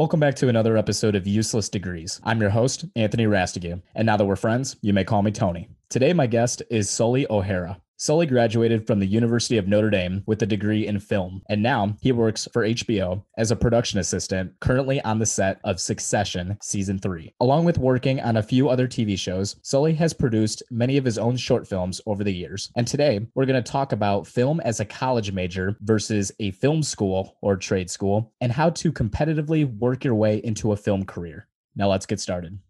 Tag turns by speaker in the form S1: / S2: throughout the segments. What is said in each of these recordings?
S1: Welcome back to another episode of Useless Degrees. I'm your host, Anthony Rastigue, and now that we're friends, you may call me Tony. Today, my guest is Sully O'Hara. Sully graduated from the University of Notre Dame with a degree in film, and now he works for HBO as a production assistant, currently on the set of Succession Season 3. Along with working on a few other TV shows, Sully has produced many of his own short films over the years. And today, we're going to talk about film as a college major versus a film school or trade school, and how to competitively work your way into a film career. Now, let's get started.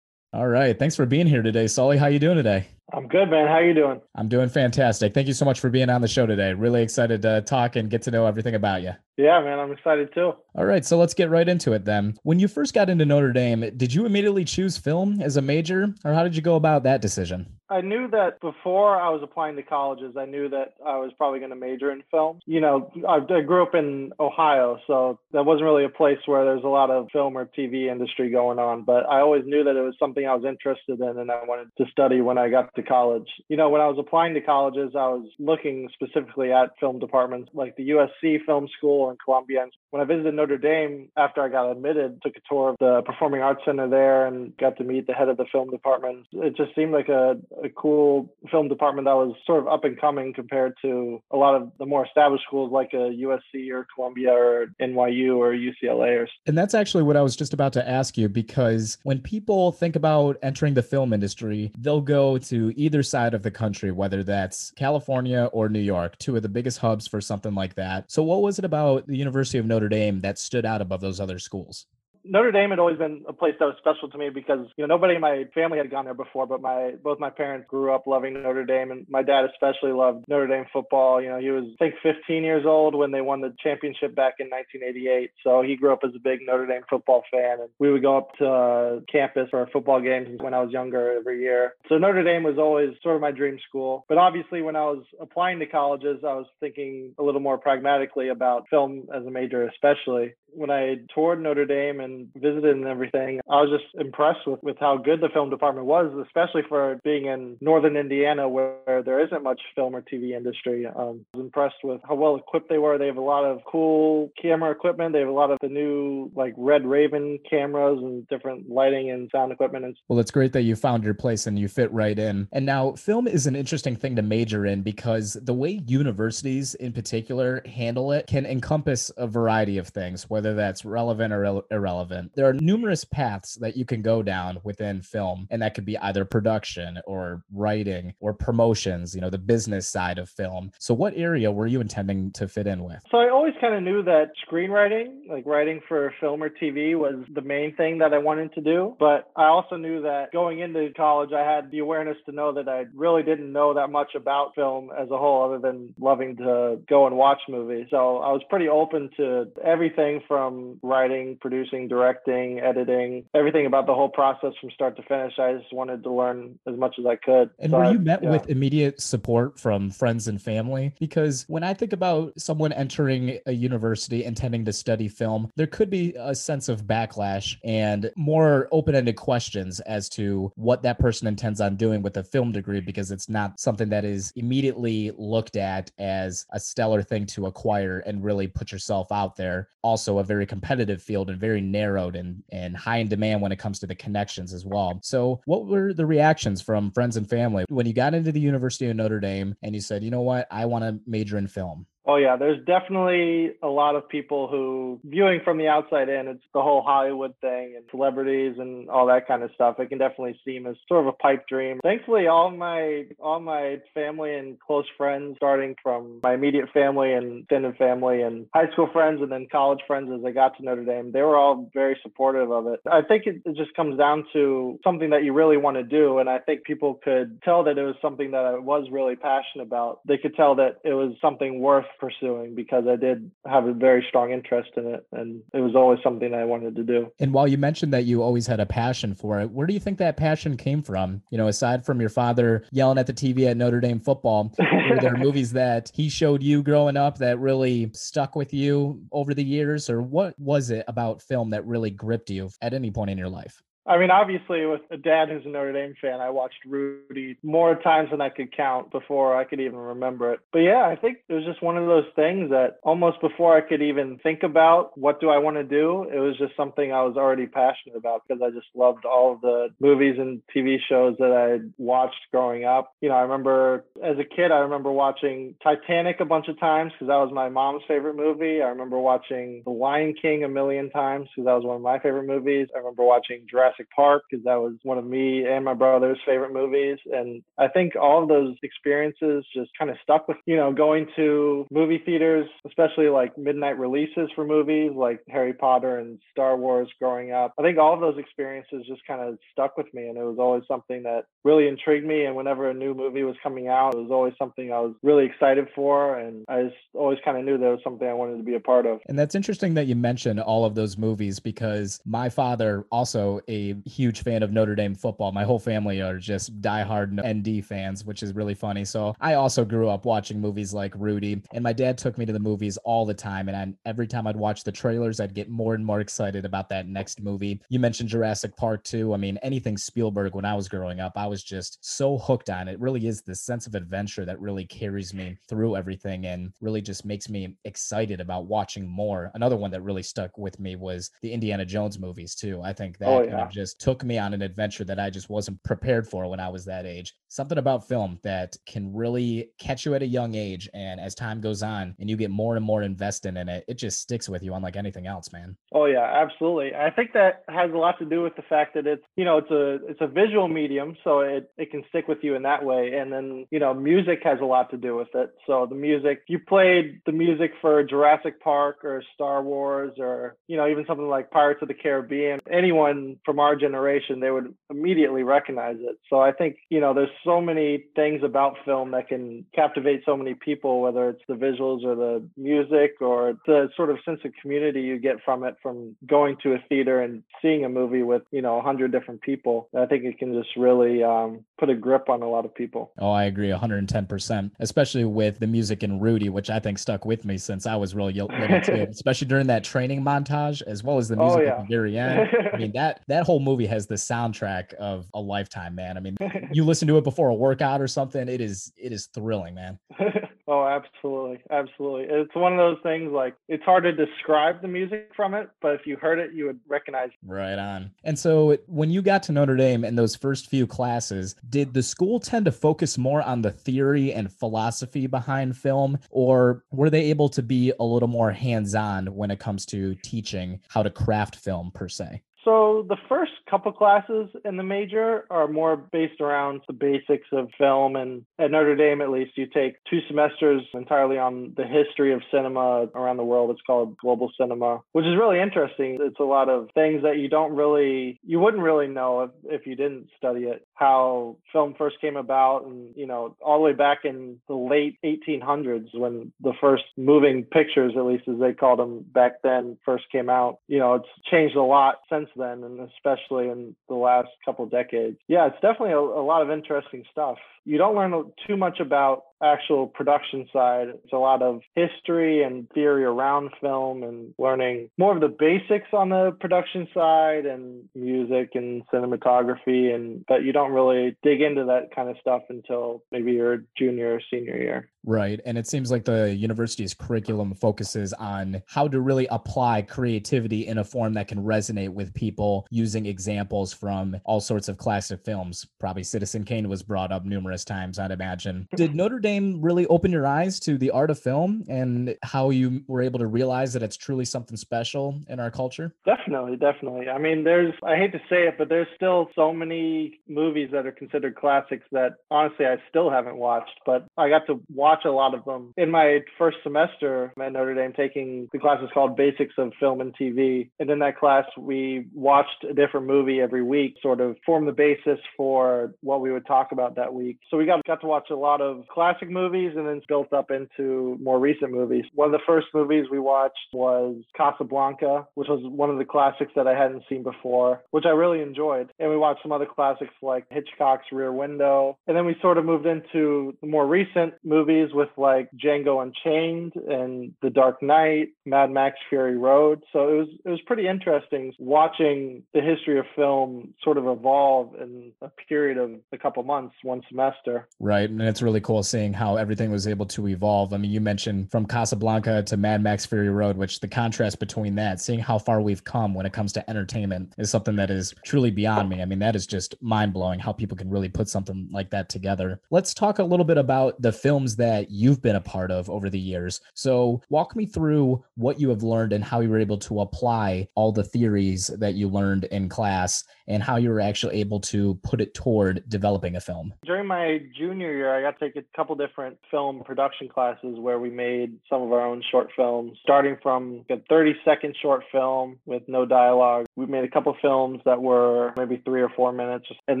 S1: All right. Thanks for being here today, Sully. How you doing today?
S2: I'm good, man. How are you doing?
S1: I'm doing fantastic. Thank you so much for being on the show today. Really excited to talk and get to know everything about you.
S2: Yeah, man, I'm excited too.
S1: All right, so let's get right into it then. When you first got into Notre Dame, did you immediately choose film as a major, or how did you go about that decision?
S2: I knew that before I was applying to colleges, I knew that I was probably going to major in film. You know, I, I grew up in Ohio, so that wasn't really a place where there's a lot of film or TV industry going on. But I always knew that it was something I was interested in and I wanted to study when I got to college. You know, when I was applying to colleges, I was looking specifically at film departments like the USC Film School and Columbia. And When I visited Notre Dame after I got admitted, took a tour of the Performing Arts Center there and got to meet the head of the film department. It just seemed like a a cool film department that was sort of up and coming compared to a lot of the more established schools like a USC or Columbia or NYU or UCLA or
S1: And that's actually what I was just about to ask you because when people think about entering the film industry, they'll go to either side of the country, whether that's California or New York, two of the biggest hubs for something like that. So what was it about the University of Notre Dame that stood out above those other schools?
S2: Notre Dame had always been a place that was special to me because you know nobody in my family had gone there before, but my both my parents grew up loving Notre Dame, and my dad especially loved Notre Dame football. You know, he was I think 15 years old when they won the championship back in 1988, so he grew up as a big Notre Dame football fan, and we would go up to uh, campus for our football games when I was younger every year. So Notre Dame was always sort of my dream school. But obviously, when I was applying to colleges, I was thinking a little more pragmatically about film as a major, especially when I toured Notre Dame and visited and everything, I was just impressed with, with how good the film department was, especially for being in northern Indiana where there isn't much film or TV industry. Um, I was impressed with how well equipped they were. They have a lot of cool camera equipment. They have a lot of the new like Red Raven cameras and different lighting and sound equipment. And-
S1: well, it's great that you found your place and you fit right in. And now film is an interesting thing to major in because the way universities in particular handle it can encompass a variety of things, whether that's relevant or irrelevant. There are numerous paths that you can go down within film, and that could be either production or writing or promotions, you know, the business side of film. So, what area were you intending to fit in with?
S2: So, I always kind of knew that screenwriting, like writing for film or TV, was the main thing that I wanted to do. But I also knew that going into college, I had the awareness to know that I really didn't know that much about film as a whole, other than loving to go and watch movies. So, I was pretty open to everything from writing, producing, directing, editing, everything about the whole process from start to finish. I just wanted to learn as much as I could.
S1: And so were you met yeah. with immediate support from friends and family? Because when I think about someone entering a university intending to study film, there could be a sense of backlash and more open ended questions as to what that person intends on doing with a film degree because it's not something that is immediately looked at as a stellar thing to acquire and really put yourself out there. Also, a very competitive field and very narrowed and, and high in demand when it comes to the connections as well. So, what were the reactions from friends and family when you got into the University of Notre Dame and you said, you know what, I want to major in film?
S2: Oh yeah, there's definitely a lot of people who viewing from the outside in, it's the whole Hollywood thing and celebrities and all that kind of stuff. It can definitely seem as sort of a pipe dream. Thankfully, all my all my family and close friends, starting from my immediate family and extended family and high school friends and then college friends as I got to Notre Dame, they were all very supportive of it. I think it, it just comes down to something that you really want to do, and I think people could tell that it was something that I was really passionate about. They could tell that it was something worth pursuing because I did have a very strong interest in it and it was always something I wanted to do.
S1: And while you mentioned that you always had a passion for it, where do you think that passion came from? You know, aside from your father yelling at the TV at Notre Dame football, were there movies that he showed you growing up that really stuck with you over the years or what was it about film that really gripped you at any point in your life?
S2: I mean, obviously, with a dad who's a Notre Dame fan, I watched Rudy more times than I could count before I could even remember it. But yeah, I think it was just one of those things that almost before I could even think about what do I want to do, it was just something I was already passionate about because I just loved all of the movies and TV shows that I watched growing up. You know, I remember as a kid, I remember watching Titanic a bunch of times because that was my mom's favorite movie. I remember watching The Lion King a million times because that was one of my favorite movies. I remember watching Jurassic Park because that was one of me and my brother's favorite movies. And I think all of those experiences just kind of stuck with, you know, going to movie theaters, especially like midnight releases for movies like Harry Potter and Star Wars growing up. I think all of those experiences just kind of stuck with me. And it was always something that really intrigued me. And whenever a new movie was coming out, it was always something I was really excited for. And I just always kind of knew that was something I wanted to be a part of.
S1: And that's interesting that you mentioned all of those movies because my father, also a huge fan of Notre Dame football, my whole family are just diehard ND fans, which is really funny. So I also grew up watching movies like Rudy, and my dad took me to the movies all the time. And I, every time I'd watch the trailers, I'd get more and more excited about that next movie. You mentioned Jurassic Park 2. I mean, anything Spielberg when I was growing up, I was just so hooked on it. It really is this sense of adventure that really carries me through everything and really just makes me excited about watching more. Another one that really stuck with me was the Indiana Jones movies too. I think oh, that oh, yeah. Just took me on an adventure that I just wasn't prepared for when I was that age. Something about film that can really catch you at a young age and as time goes on and you get more and more invested in it, it just sticks with you unlike anything else, man.
S2: Oh yeah, absolutely. I think that has a lot to do with the fact that it's, you know, it's a it's a visual medium, so it it can stick with you in that way. And then, you know, music has a lot to do with it. So the music, you played the music for Jurassic Park or Star Wars or, you know, even something like Pirates of the Caribbean, anyone from our generation, they would immediately recognize it. So I think, you know, there's so many things about film that can captivate so many people, whether it's the visuals or the music or the sort of sense of community you get from it from going to a theater and seeing a movie with, you know, a hundred different people. I think it can just really um, put a grip on a lot of people.
S1: Oh, I agree 110%, especially with the music in Rudy, which I think stuck with me since I was really little too, especially during that training montage, as well as the oh, music oh, yeah. at the very end. I mean, that, that whole movie has the soundtrack of a lifetime, man. I mean, you listen to it before a workout or something. It is, it is thrilling, man.
S2: Oh, absolutely. Absolutely. It's one of those things like it's hard to describe the music from it, but if you heard it, you would recognize. It.
S1: Right on. And so when you got to Notre Dame in those first few classes, did the school tend to focus more on the theory and philosophy behind film, or were they able to be a little more hands on when it comes to teaching how to craft film per se?
S2: So the first couple classes in the major are more based around the basics of film and at Notre Dame at least you take two semesters entirely on the history of cinema around the world. It's called global cinema, which is really interesting. It's a lot of things that you don't really you wouldn't really know if, if you didn't study it. How film first came about and you know all the way back in the late 1800s when the first moving pictures at least as they called them back then first came out. You know, it's changed a lot since then and especially in the last couple decades. Yeah, it's definitely a, a lot of interesting stuff. You don't learn too much about actual production side. It's a lot of history and theory around film and learning more of the basics on the production side and music and cinematography and but you don't really dig into that kind of stuff until maybe your junior or senior year.
S1: Right. And it seems like the university's curriculum focuses on how to really apply creativity in a form that can resonate with people using examples from all sorts of classic films. Probably Citizen Kane was brought up numerous times, I'd imagine. Did Notre Dame really open your eyes to the art of film and how you were able to realize that it's truly something special in our culture?
S2: Definitely, definitely. I mean, there's, I hate to say it, but there's still so many movies that are considered classics that honestly I still haven't watched, but I got to watch a lot of them in my first semester at Notre Dame, taking the class is called Basics of Film and TV. And in that class, we watched a different movie every week, sort of form the basis for what we would talk about that week. So we got, got to watch a lot of classic movies and then built up into more recent movies. One of the first movies we watched was Casablanca, which was one of the classics that I hadn't seen before, which I really enjoyed. And we watched some other classics like Hitchcock's Rear Window. And then we sort of moved into the more recent movies with like Django Unchained and The Dark Knight, Mad Max Fury Road. So it was it was pretty interesting watching the history of film sort of evolve in a period of a couple months, one semester.
S1: Right. And it's really cool seeing how everything was able to evolve. I mean, you mentioned from Casablanca to Mad Max Fury Road, which the contrast between that, seeing how far we've come when it comes to entertainment is something that is truly beyond me. I mean, that is just mind blowing how people can really put something like that together. Let's talk a little bit about the films that you've been a part of over the years. So, walk me through what you have learned and how you were able to apply all the theories that you learned in class and how you were actually able to put it toward developing a film.
S2: During my junior year, I got to take a couple different film production classes where we made some of our own short films, starting from a 30 second short film with no dialogue. We made a couple films that were maybe three or four minutes. And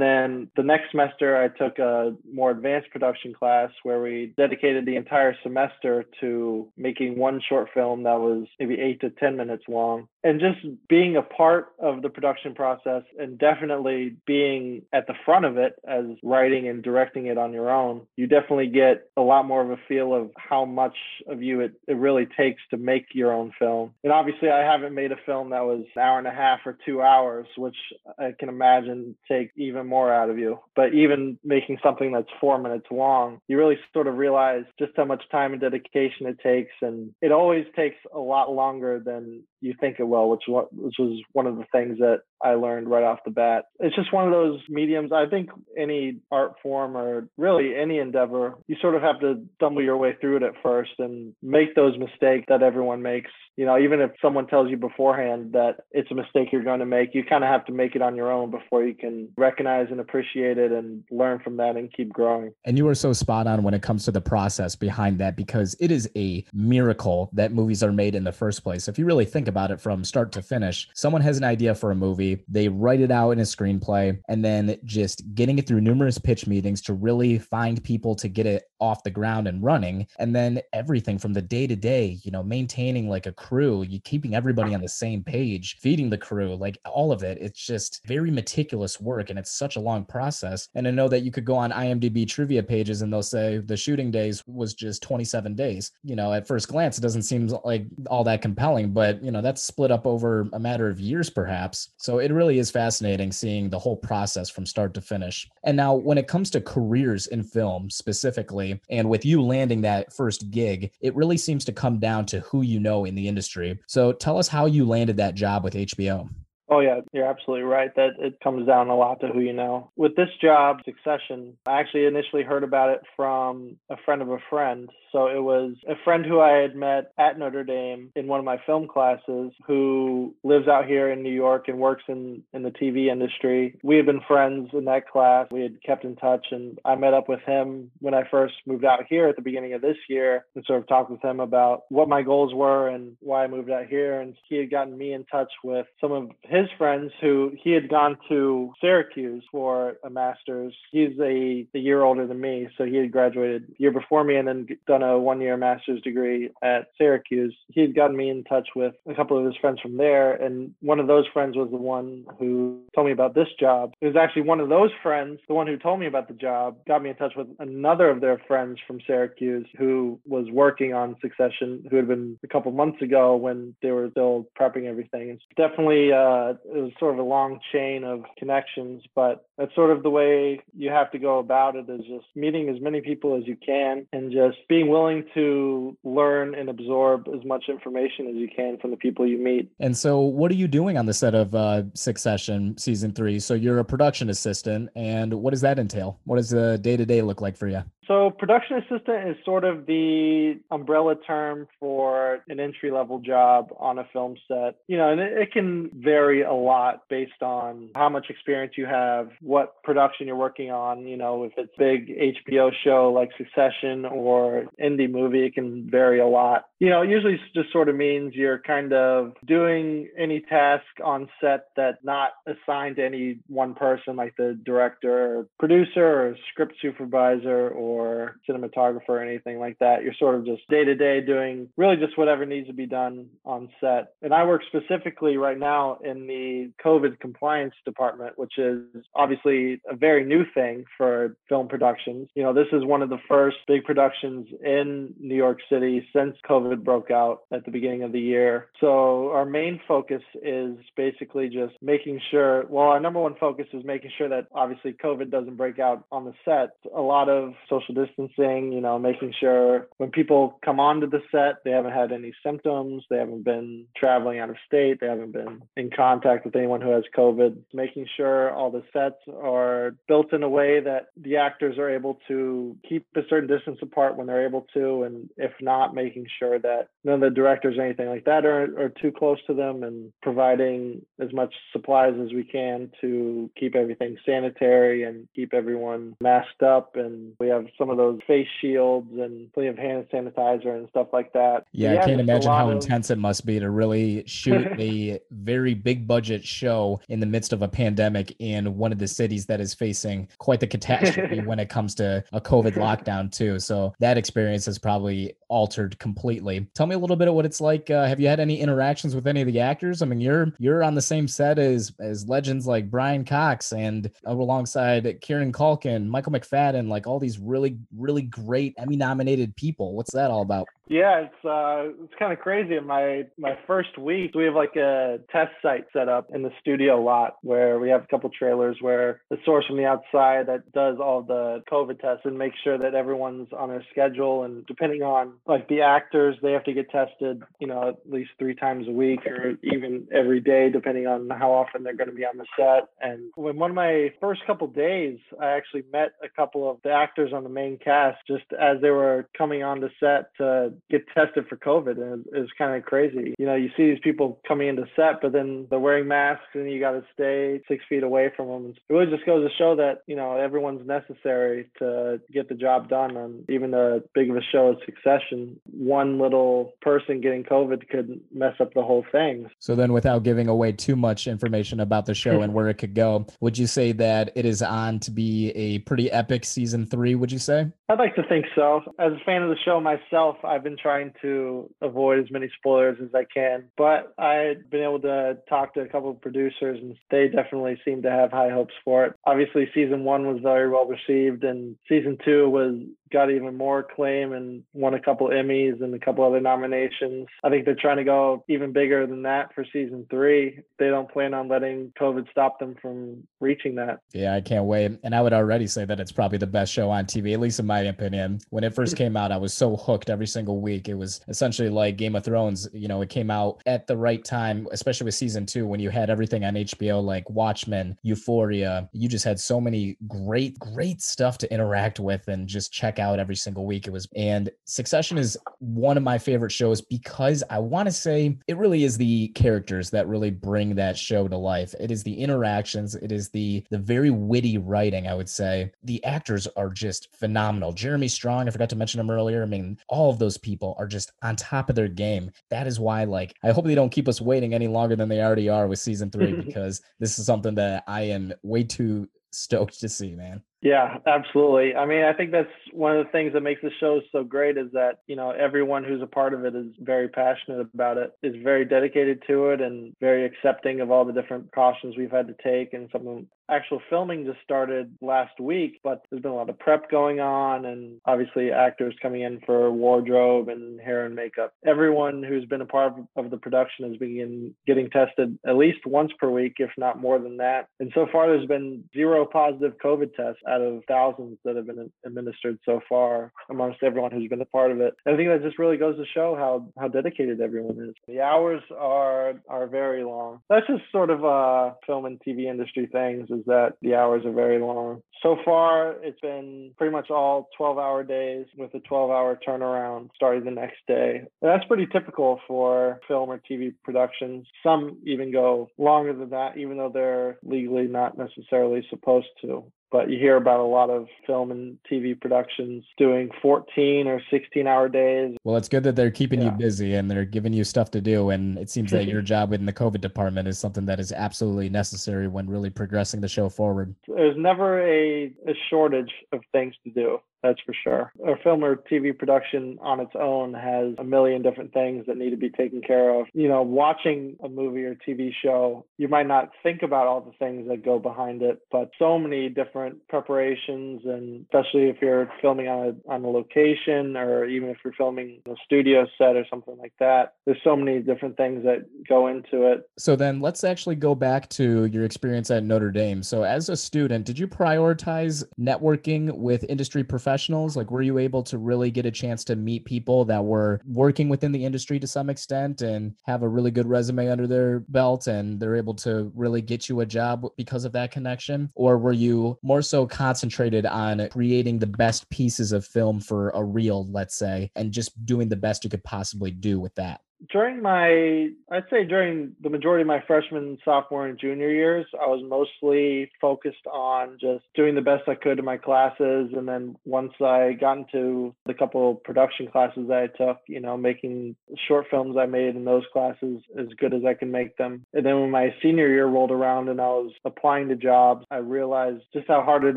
S2: then the next semester, I took a more advanced production class where we dedicated the entire semester to making one short film that was maybe eight to 10 minutes long. And just being a part of the production process and definitely being at the front of it as writing and directing it on your own, you definitely get a lot more of a feel of how much of you it, it really takes to make your own film. And obviously, I haven't made a film that was an hour and a half or two hours, which I can imagine take even more out of you. But even making something that's four minutes long, you really sort of realize just how much time and dedication it takes. And it always takes a lot longer than you think it will, which which was one of the things that I learned right off the bat. It's just one of those mediums. I think any art form or really any endeavor, you sort of have to stumble your way through it at first and make those mistakes that everyone makes. You know, even if someone tells you beforehand that it's a mistake you're going to make, you kind of have to make it on your own before you can recognize and appreciate it and learn from that and keep growing.
S1: And you were so spot on when it comes to the process behind that because it is a miracle that movies are made in the first place. If you really think about it from start to finish, someone has an idea for a movie, they write it out in a screenplay, and then just getting it through numerous pitch meetings to really find people to get it off the ground and running. And then everything from the day to day, you know, maintaining like a crew, you keeping everybody on the same page, feeding the crew, like all of it. It's just very meticulous work and it's such a long process. And I know that you could go on IMDb trivia pages and they'll say the shooting days was just 27 days. You know, at first glance, it doesn't seem like all that compelling, but you know, that's split up over a matter of years perhaps. So it really is fascinating seeing the whole process from start to finish. And now when it comes to careers in film specifically, and with you landing that first gig, it really seems to come down to who you know in the industry. So tell us how you landed that job with HBO.
S2: Oh yeah, you're absolutely right. That it comes down a lot to who you know. With this job, Succession, I actually initially heard about it from a friend of a friend. So it was a friend who I had met at Notre Dame in one of my film classes who lives out here in New York and works in, in the TV industry. We had been friends in that class. We had kept in touch and I met up with him when I first moved out here at the beginning of this year and sort of talked with him about what my goals were and why I moved out here. And he had gotten me in touch with some of his friends who he had gone to Syracuse for a master's. He's a, a year older than me. So he had graduated year before me and then done a one year master's degree at Syracuse. He had gotten me in touch with a couple of his friends from there. And one of those friends was the one who told me about this job. It was actually one of those friends, the one who told me about the job, got me in touch with another of their friends from Syracuse who was working on Succession, who had been a couple months ago when they were still prepping everything. It's definitely, uh, it was sort of a long chain of connections, but that's sort of the way you have to go about it is just meeting as many people as you can and just being willing to learn and absorb as much information as you can from the people you meet.
S1: And so, what are you doing on the set of uh, Succession season three? So, you're a production assistant, and what does that entail? What does the day to day look like for you?
S2: So, production assistant is sort of the umbrella term for an entry level job on a film set. You know, and it, it, can vary a lot based on how much experience you have, what production you're working on. You know, if it's big HBO show like Succession or indie movie, it can vary a lot. You know, it usually just sort of means you're kind of doing any task on set that's not assigned to any one person, like the director or producer or script supervisor or or cinematographer or anything like that. You're sort of just day to day doing really just whatever needs to be done on set. And I work specifically right now in the COVID compliance department, which is obviously a very new thing for film productions. You know, this is one of the first big productions in New York City since COVID broke out at the beginning of the year. So our main focus is basically just making sure, well, our number one focus is making sure that obviously COVID doesn't break out on the set. A lot of social distancing, you know, making sure when people come onto the set, they haven't had any symptoms, they haven't been traveling out of state, they haven't been in contact with anyone who has COVID, making sure all the sets are built in a way that the actors are able to keep a certain distance apart when they're able to, and if not, making sure that none of the directors or anything like that are, are too close to them and providing as much supplies as we can to keep everything sanitary and keep everyone masked up. And we have some of those face shields and plenty of hand sanitizer and stuff like that.
S1: Yeah, yeah I can't imagine how of... intense it must be to really shoot a very big budget show in the midst of a pandemic in one of the cities that is facing quite the catastrophe when it comes to a COVID lockdown, too. So that experience has probably altered completely. Tell me a little bit of what it's like. Uh, have you had any interactions with any of the actors? I mean, you're you're on the same set as as legends like Brian Cox and alongside Kieran Culkin, Michael McFadden, like all these really really really great Emmy nominated people. What's that all about?
S2: Yeah, it's uh, it's kind of crazy. In my my first week, we have like a test site set up in the studio lot where we have a couple trailers where the source from the outside that does all the COVID tests and makes sure that everyone's on their schedule. And depending on like the actors, they have to get tested, you know, at least three times a week or even every day, depending on how often they're going to be on the set. And when one of my first couple days, I actually met a couple of the actors on the main cast just as they were coming on the set to get tested for COVID, and it's kind of crazy. You know, you see these people coming into set, but then they're wearing masks, and you got to stay six feet away from them. It really just goes to show that you know everyone's necessary to get the job done. And even the big of a show as Succession, one little person getting COVID could mess up the whole thing.
S1: So then, without giving away too much information about the show and where it could go, would you say that it is on to be a pretty epic season three? Would you say?
S2: I'd like to think so. As a fan of the show myself, I've been trying to avoid as many spoilers as I can, but I've been able to talk to a couple of producers and they definitely seem to have high hopes for it. Obviously, season one was very well received, and season two was got even more acclaim and won a couple Emmys and a couple other nominations. I think they're trying to go even bigger than that for season three. They don't plan on letting COVID stop them from reaching that.
S1: Yeah, I can't wait. And I would already say that it's probably the best show on TV, at least in my opinion. When it first mm. came out, I was so hooked every single week. It was essentially like Game of Thrones. You know, it came out at the right time, especially with season two, when you had everything on HBO like Watchmen, Euphoria. You just had so many great, great stuff to interact with and just check out every single week. It was, and Succession is one of my favorite shows because I want to say it really is the characters that really bring that show to life. It is the interactions. It is the the very witty writing. I would say the actors are just phenomenal. Jeremy Strong, I forgot to mention him earlier. I mean, all of those people are just on top of their game. That is why, like, I hope they don't keep us waiting any longer than they already are with season three because this is something that I am way too stoked to see, man.
S2: Yeah, absolutely. I mean, I think that's one of the things that makes the show so great is that, you know, everyone who's a part of it is very passionate about it, is very dedicated to it and very accepting of all the different precautions we've had to take. And some actual filming just started last week, but there's been a lot of prep going on and obviously actors coming in for wardrobe and hair and makeup. Everyone who's been a part of the production has been getting tested at least once per week, if not more than that. And so far, there's been zero positive COVID tests out of thousands that have been administered so far amongst everyone who's been a part of it. I think that just really goes to show how how dedicated everyone is. The hours are are very long. That's just sort of a film and TV industry things is that the hours are very long. So far, it's been pretty much all 12 hour days with a 12 hour turnaround starting the next day. That's pretty typical for film or TV productions. Some even go longer than that, even though they're legally not necessarily supposed to but you hear about a lot of film and TV productions doing 14 or 16 hour days.
S1: Well, it's good that they're keeping yeah. you busy and they're giving you stuff to do. And it seems that your job within the COVID department is something that is absolutely necessary when really progressing the show forward.
S2: There's never a, a shortage of things to do. That's for sure. A film or TV production on its own has a million different things that need to be taken care of. You know, watching a movie or TV show, you might not think about all the things that go behind it, but so many different preparations and especially if you're filming on a on a location or even if you're filming a studio set or something like that. There's so many different things that go into it.
S1: So then let's actually go back to your experience at Notre Dame. So as a student, did you prioritize networking with industry professionals? Like were you able to really get a chance to meet people that were working within the industry to some extent and have a really good resume under their belt and they're able to really get you a job because of that connection? Or were you more so concentrated on creating the best pieces of film for a reel, let's say, and just doing the best you could possibly do with that?
S2: During my i'd say during the majority of my freshman sophomore and junior years i was mostly focused on just doing the best i could in my classes. And then once i got into the couple production classes that i took you know making short films i made in those classes as good as i can make them. And then when my senior year rolled around and i was applying to jobs i realized just how hard it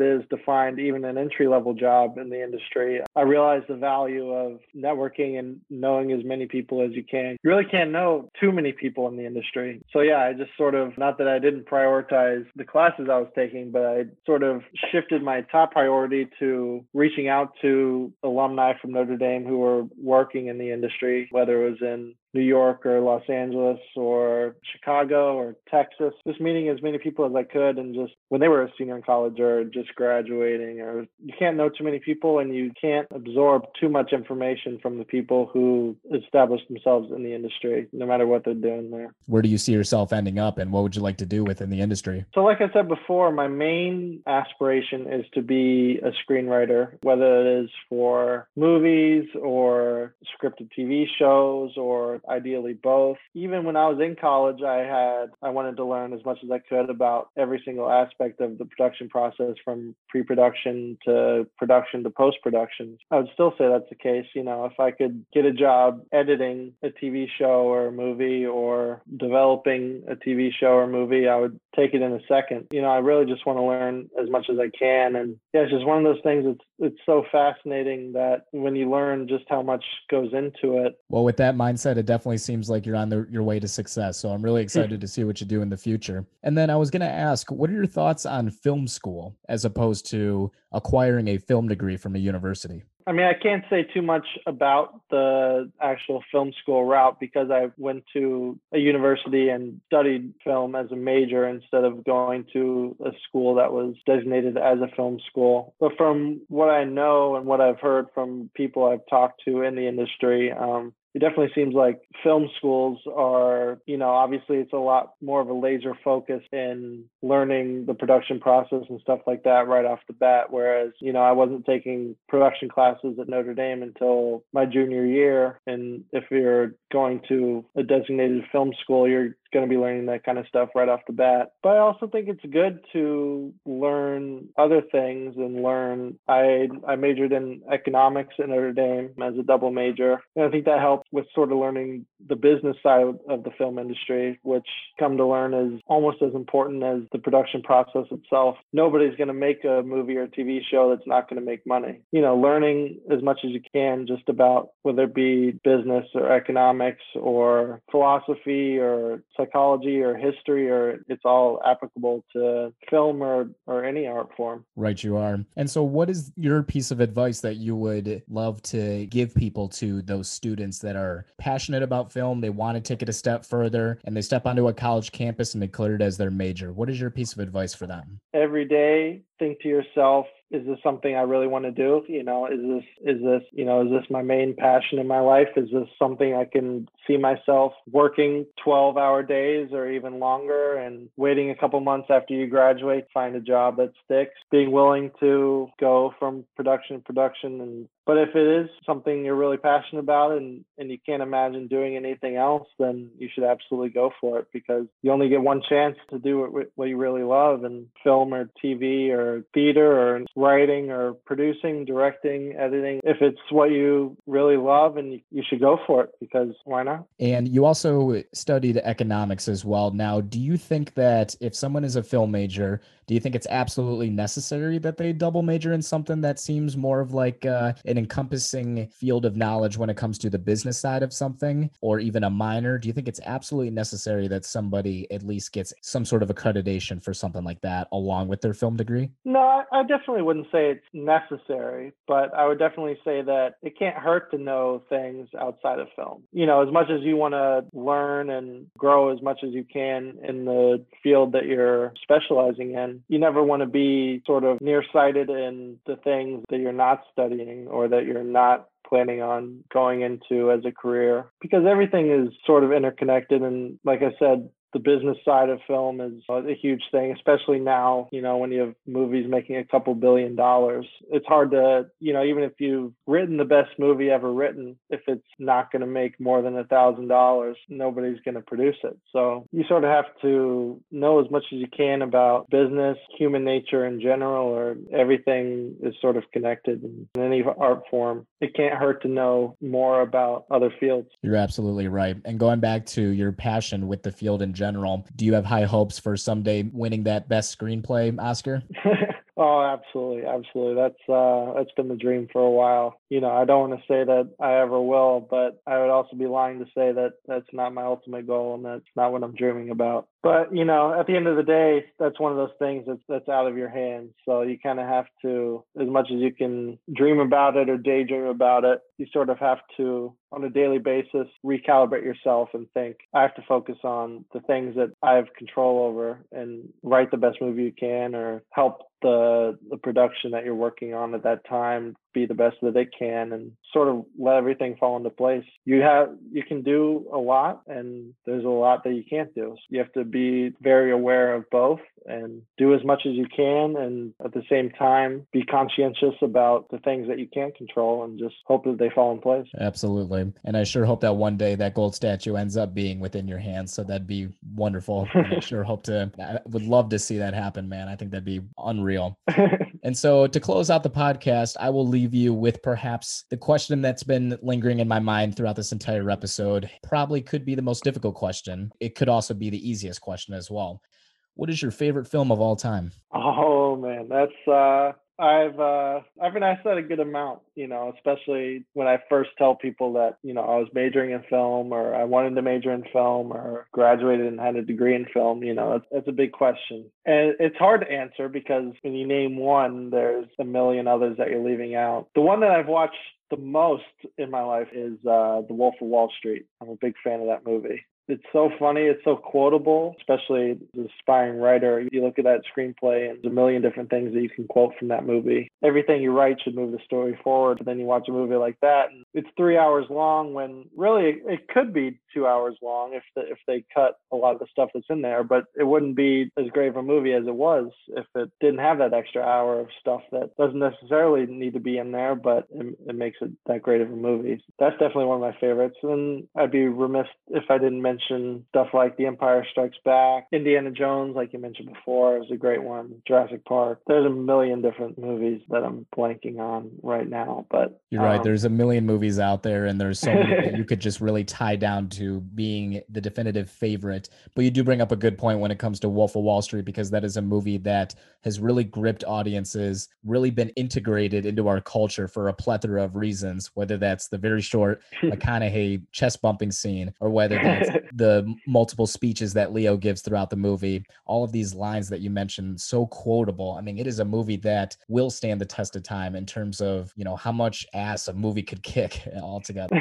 S2: is to find even an entry level job in the industry. I realized the value of networking and knowing as many people as you can you really can't know too many people in the industry. So yeah, I just sort of not that I didn't prioritize the classes I was taking, but I sort of shifted my top priority to reaching out to alumni from Notre Dame who were working in the industry, whether it was in New York or Los Angeles or Chicago or Texas. Just meeting as many people as I could and just when they were a senior in college or just graduating or you can't know too many people and you can't absorb too much information from the people who established themselves in the industry, no matter what they're doing there.
S1: Where do you see yourself ending up and what would you like to do within the industry?
S2: So like I said before, my main aspiration is to be a screenwriter, whether it is for movies or scripted TV shows or ideally both. Even when I was in college, I had I wanted to learn as much as I could about every single aspect of the production process from pre-production to production to post-production. I would still say that's the case. You know, if I could get a job editing a TV show or a movie or developing a TV show or movie, I would take it in a second. You know, I really just want to learn as much as I can. And yeah, it's just one of those things that's it's so fascinating that when you learn just how much goes into it.
S1: Well, with that mindset, it definitely seems like you're on the, your way to success. So I'm really hmm. excited to see what you do in the future. And then I was going to ask, what are your thoughts on film school as opposed to acquiring a film degree from a university?
S2: I mean, I can't say too much about the actual film school route because I went to a university and studied film as a major instead of going to a school that was designated as a film school. But from what I know and what I've heard from people I've talked to in the industry, um, it definitely seems like film schools are, you know, obviously it's a lot more of a laser focus in learning the production process and stuff like that right off the bat. Whereas, you know, I wasn't taking production classes at Notre Dame until my junior year. And if you're going to a designated film school, you're going to be learning that kind of stuff right off the bat. But I also think it's good to learn other things and learn. I I majored in economics at Notre Dame as a double major, and I think that helped with sort of learning the business side of the film industry, which come to learn is almost as important as the production process itself. Nobody's going to make a movie or TV show that's not going to make money. You know, learning as much as you can just about whether it be business or economics or philosophy or psychology or history or it's all applicable to film or or any art form.
S1: Right you are. And so what is your piece of advice that you would love to give people to those students that are passionate about film, they want to take it a step further and they step onto a college campus and declare it as their major? What is your piece of advice for them?
S2: Every day think to yourself, is this something I really want to do? You know, is this is this you know is this my main passion in my life? Is this something I can see myself working 12 hour days or even longer and waiting a couple months after you graduate find a job that sticks being willing to go from production to production and But if it is something you're really passionate about and, and you can't imagine doing anything else, then you should absolutely go for it because you only get one chance to do what, what you really love and film or TV or theater or writing or producing, directing, editing. If it's what you really love and you, you should go for it because why not?
S1: And you also studied economics as well. Now, do you think that if someone is a film major, do you think it's absolutely necessary that they double major in something that seems more of like uh, an encompassing field of knowledge when it comes to the business side of something, or even a minor? Do you think it's absolutely necessary that somebody at least gets some sort of accreditation for something like that along with their film degree?
S2: No, I, definitely wouldn't say it's necessary, but I would definitely say that it can't hurt to know things outside of film. You know, as much as you want to learn and grow as much as you can in the field that you're specializing in, you never want to be sort of nearsighted in the things that you're not studying or that you're not planning on going into as a career because everything is sort of interconnected. And like i said the business side of film is a huge thing, especially now, you know, when you have movies making a couple billion dollars. It's hard to, you know, even if you've written the best movie ever written, if it's not going to make more than a thousand dollars, nobody's going to produce it. So you sort of have to know as much as you can about business, human nature in general, or everything is sort of connected in any art form. It can't hurt to know more about other fields.
S1: You're absolutely right. And going back to your passion with the field in general, general. Do you have high hopes for someday winning that best screenplay Oscar?
S2: oh, absolutely, absolutely. That's uh, that's been the dream for a while. You know, I don't want to say that I ever will, but I would also be lying to say that that's not my ultimate goal and that's not what I'm dreaming about. But you know, at the end of the day, that's one of those things that's that's out of your hands. So you kind of have to, as much as you can dream about it or daydream about it, you sort of have to, on a daily basis, recalibrate yourself and think, I have to focus on the things that I have control over and write the best movie you can or help the the production that you're working on at that time be the best that they can and sort of let everything fall into place. You have you can do a lot and there's a lot that you can't do. So you have to be very aware of both and do as much as you can and at the same time be conscientious about the things that you can't control and just hope that they fall in place.
S1: Absolutely. And I sure hope that one day that gold statue ends up being within your hands. So that'd be wonderful. I sure hope to I would love to see that happen, man. I think that'd be unreal. and so to close out the podcast, I will leave you with perhaps the question that's been lingering in my mind throughout this entire episode. Probably could be the most difficult question. It could also be the easiest question as well. What is your favorite film of all time?
S2: Oh man, that's uh I've uh I've been asked that a good amount, you know, especially when I first tell people that, you know, I was majoring in film or I wanted to major in film or graduated and had a degree in film, you know, that's, that's a big question. And it's hard to answer because when you name one, there's a million others that you're leaving out. The one that I've watched the most in my life is uh, The Wolf of Wall Street. I'm a big fan of that movie. It's so funny. It's so quotable, especially as an aspiring writer. You look at that screenplay and there's a million different things that you can quote from that movie. Everything you write should move the story forward. But then you watch a movie like that and it's three hours long when really it could be two hours long if the, if they cut a lot of the stuff that's in there. But it wouldn't be as great of a movie as it was if it didn't have that extra hour of stuff that doesn't necessarily need to be in there, but it, it makes it that great of a movie. That's definitely one of my favorites. And I'd be remiss if I didn't mention mention stuff like The Empire Strikes Back, Indiana Jones, like you mentioned before, is a great one. Jurassic Park. There's a million different movies that I'm blanking on right now, but
S1: you're um, right. There's a million movies out there, and there's so many that you could just really tie down to being the definitive favorite. But you do bring up a good point when it comes to Wolf of Wall Street because that is a movie that has really gripped audiences, really been integrated into our culture for a plethora of reasons. Whether that's the very short McConaughey chest bumping scene, or whether that's the multiple speeches that Leo gives throughout the movie, all of these lines that you mentioned, so quotable. I mean, it is a movie that will stand the test of time in terms of, you know, how much ass a movie could kick altogether.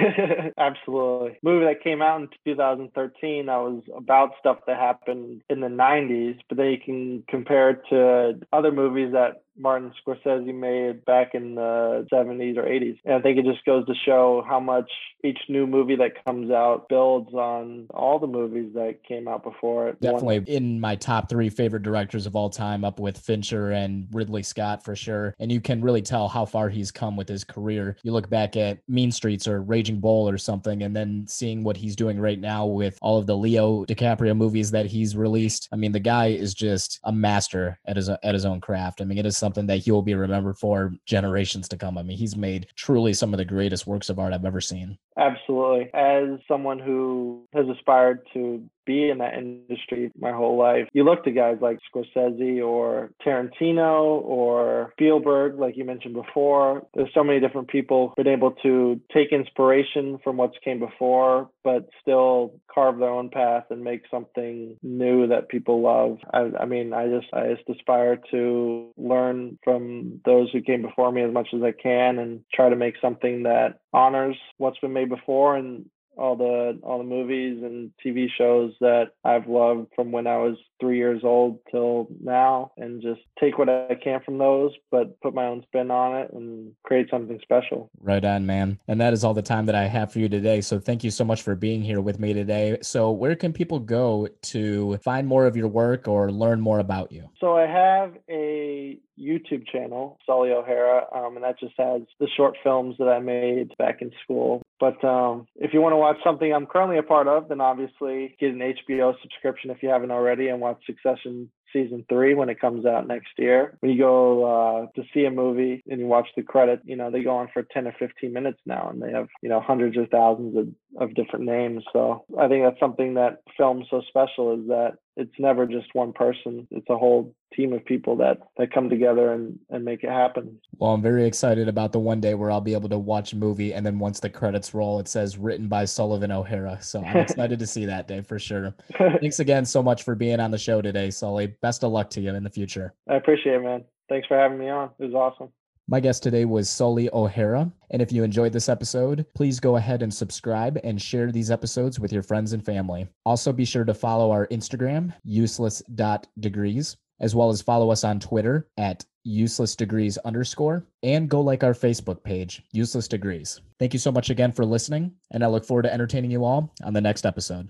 S2: Absolutely. Movie that came out in 2013 that was about stuff that happened in the 90s, but then you can compare it to other movies that Martin Scorsese made back in the 70s or 80s. And I think it just goes to show how much each new movie that comes out builds on all the movies that came out before it.
S1: Definitely One- in my top three favorite directors of all time, up with Fincher and Ridley Scott for sure. And you can really tell how far he's come with his career. You look back at Mean Streets or Raging Bull or something, and then seeing what he's doing right now with all of the Leo DiCaprio movies that he's released. I mean, the guy is just a master at his at his own craft. I mean, it is something that he will be remembered for generations to come. I mean, he's made truly some of the greatest works of art I've ever seen.
S2: Absolutely. As someone who has aspired to be in that industry my whole life. You look to guys like Scorsese or Tarantino or Spielberg, like you mentioned before. There's so many different people been able to take inspiration from what's came before, but still carve their own path and make something new that people love. I, I mean, I just I just aspire to learn from those who came before me as much as I can and try to make something that honors what's been made before and all the all the movies and TV shows that I've loved from when I was three years old till now, and just take what I can from those, but put my own spin on it and create something special.
S1: Right on, man. And that is all the time that I have for you today. So thank you so much for being here with me today. So where can people go to find more of your work or learn more about you?
S2: So I have a YouTube channel, Sully O'Hara, um, and that just has the short films that I made back in school. But um, if you want to watch something I'm currently a part of, then obviously get an HBO subscription if you haven't already and watch Succession season three when it comes out next year. When you go uh, to see a movie and you watch the credits, you know, they go on for 10 or 15 minutes now and they have, you know, hundreds or thousands of, of different names. So I think that's something that film's so special is that it's never just one person. It's a whole team of people that that come together and and make it happen.
S1: Well, I'm very excited about the one day where I'll be able to watch a movie and then once the credits roll, it says written by Sullivan O'Hara. So I'm excited to see that day for sure. Thanks again so much for being on the show today, Sully. Best of luck to you in the future.
S2: I appreciate it, man. Thanks for having me on. It was awesome.
S1: My guest today was Sully O'Hara. And if you enjoyed this episode, please go ahead and subscribe and share these episodes with your friends and family. Also, be sure to follow our Instagram, useless.degrees, as well as follow us on Twitter at useless degrees underscore, and go like our Facebook page, Useless Degrees. Thank you so much again for listening, and I look forward to entertaining you all on the next episode.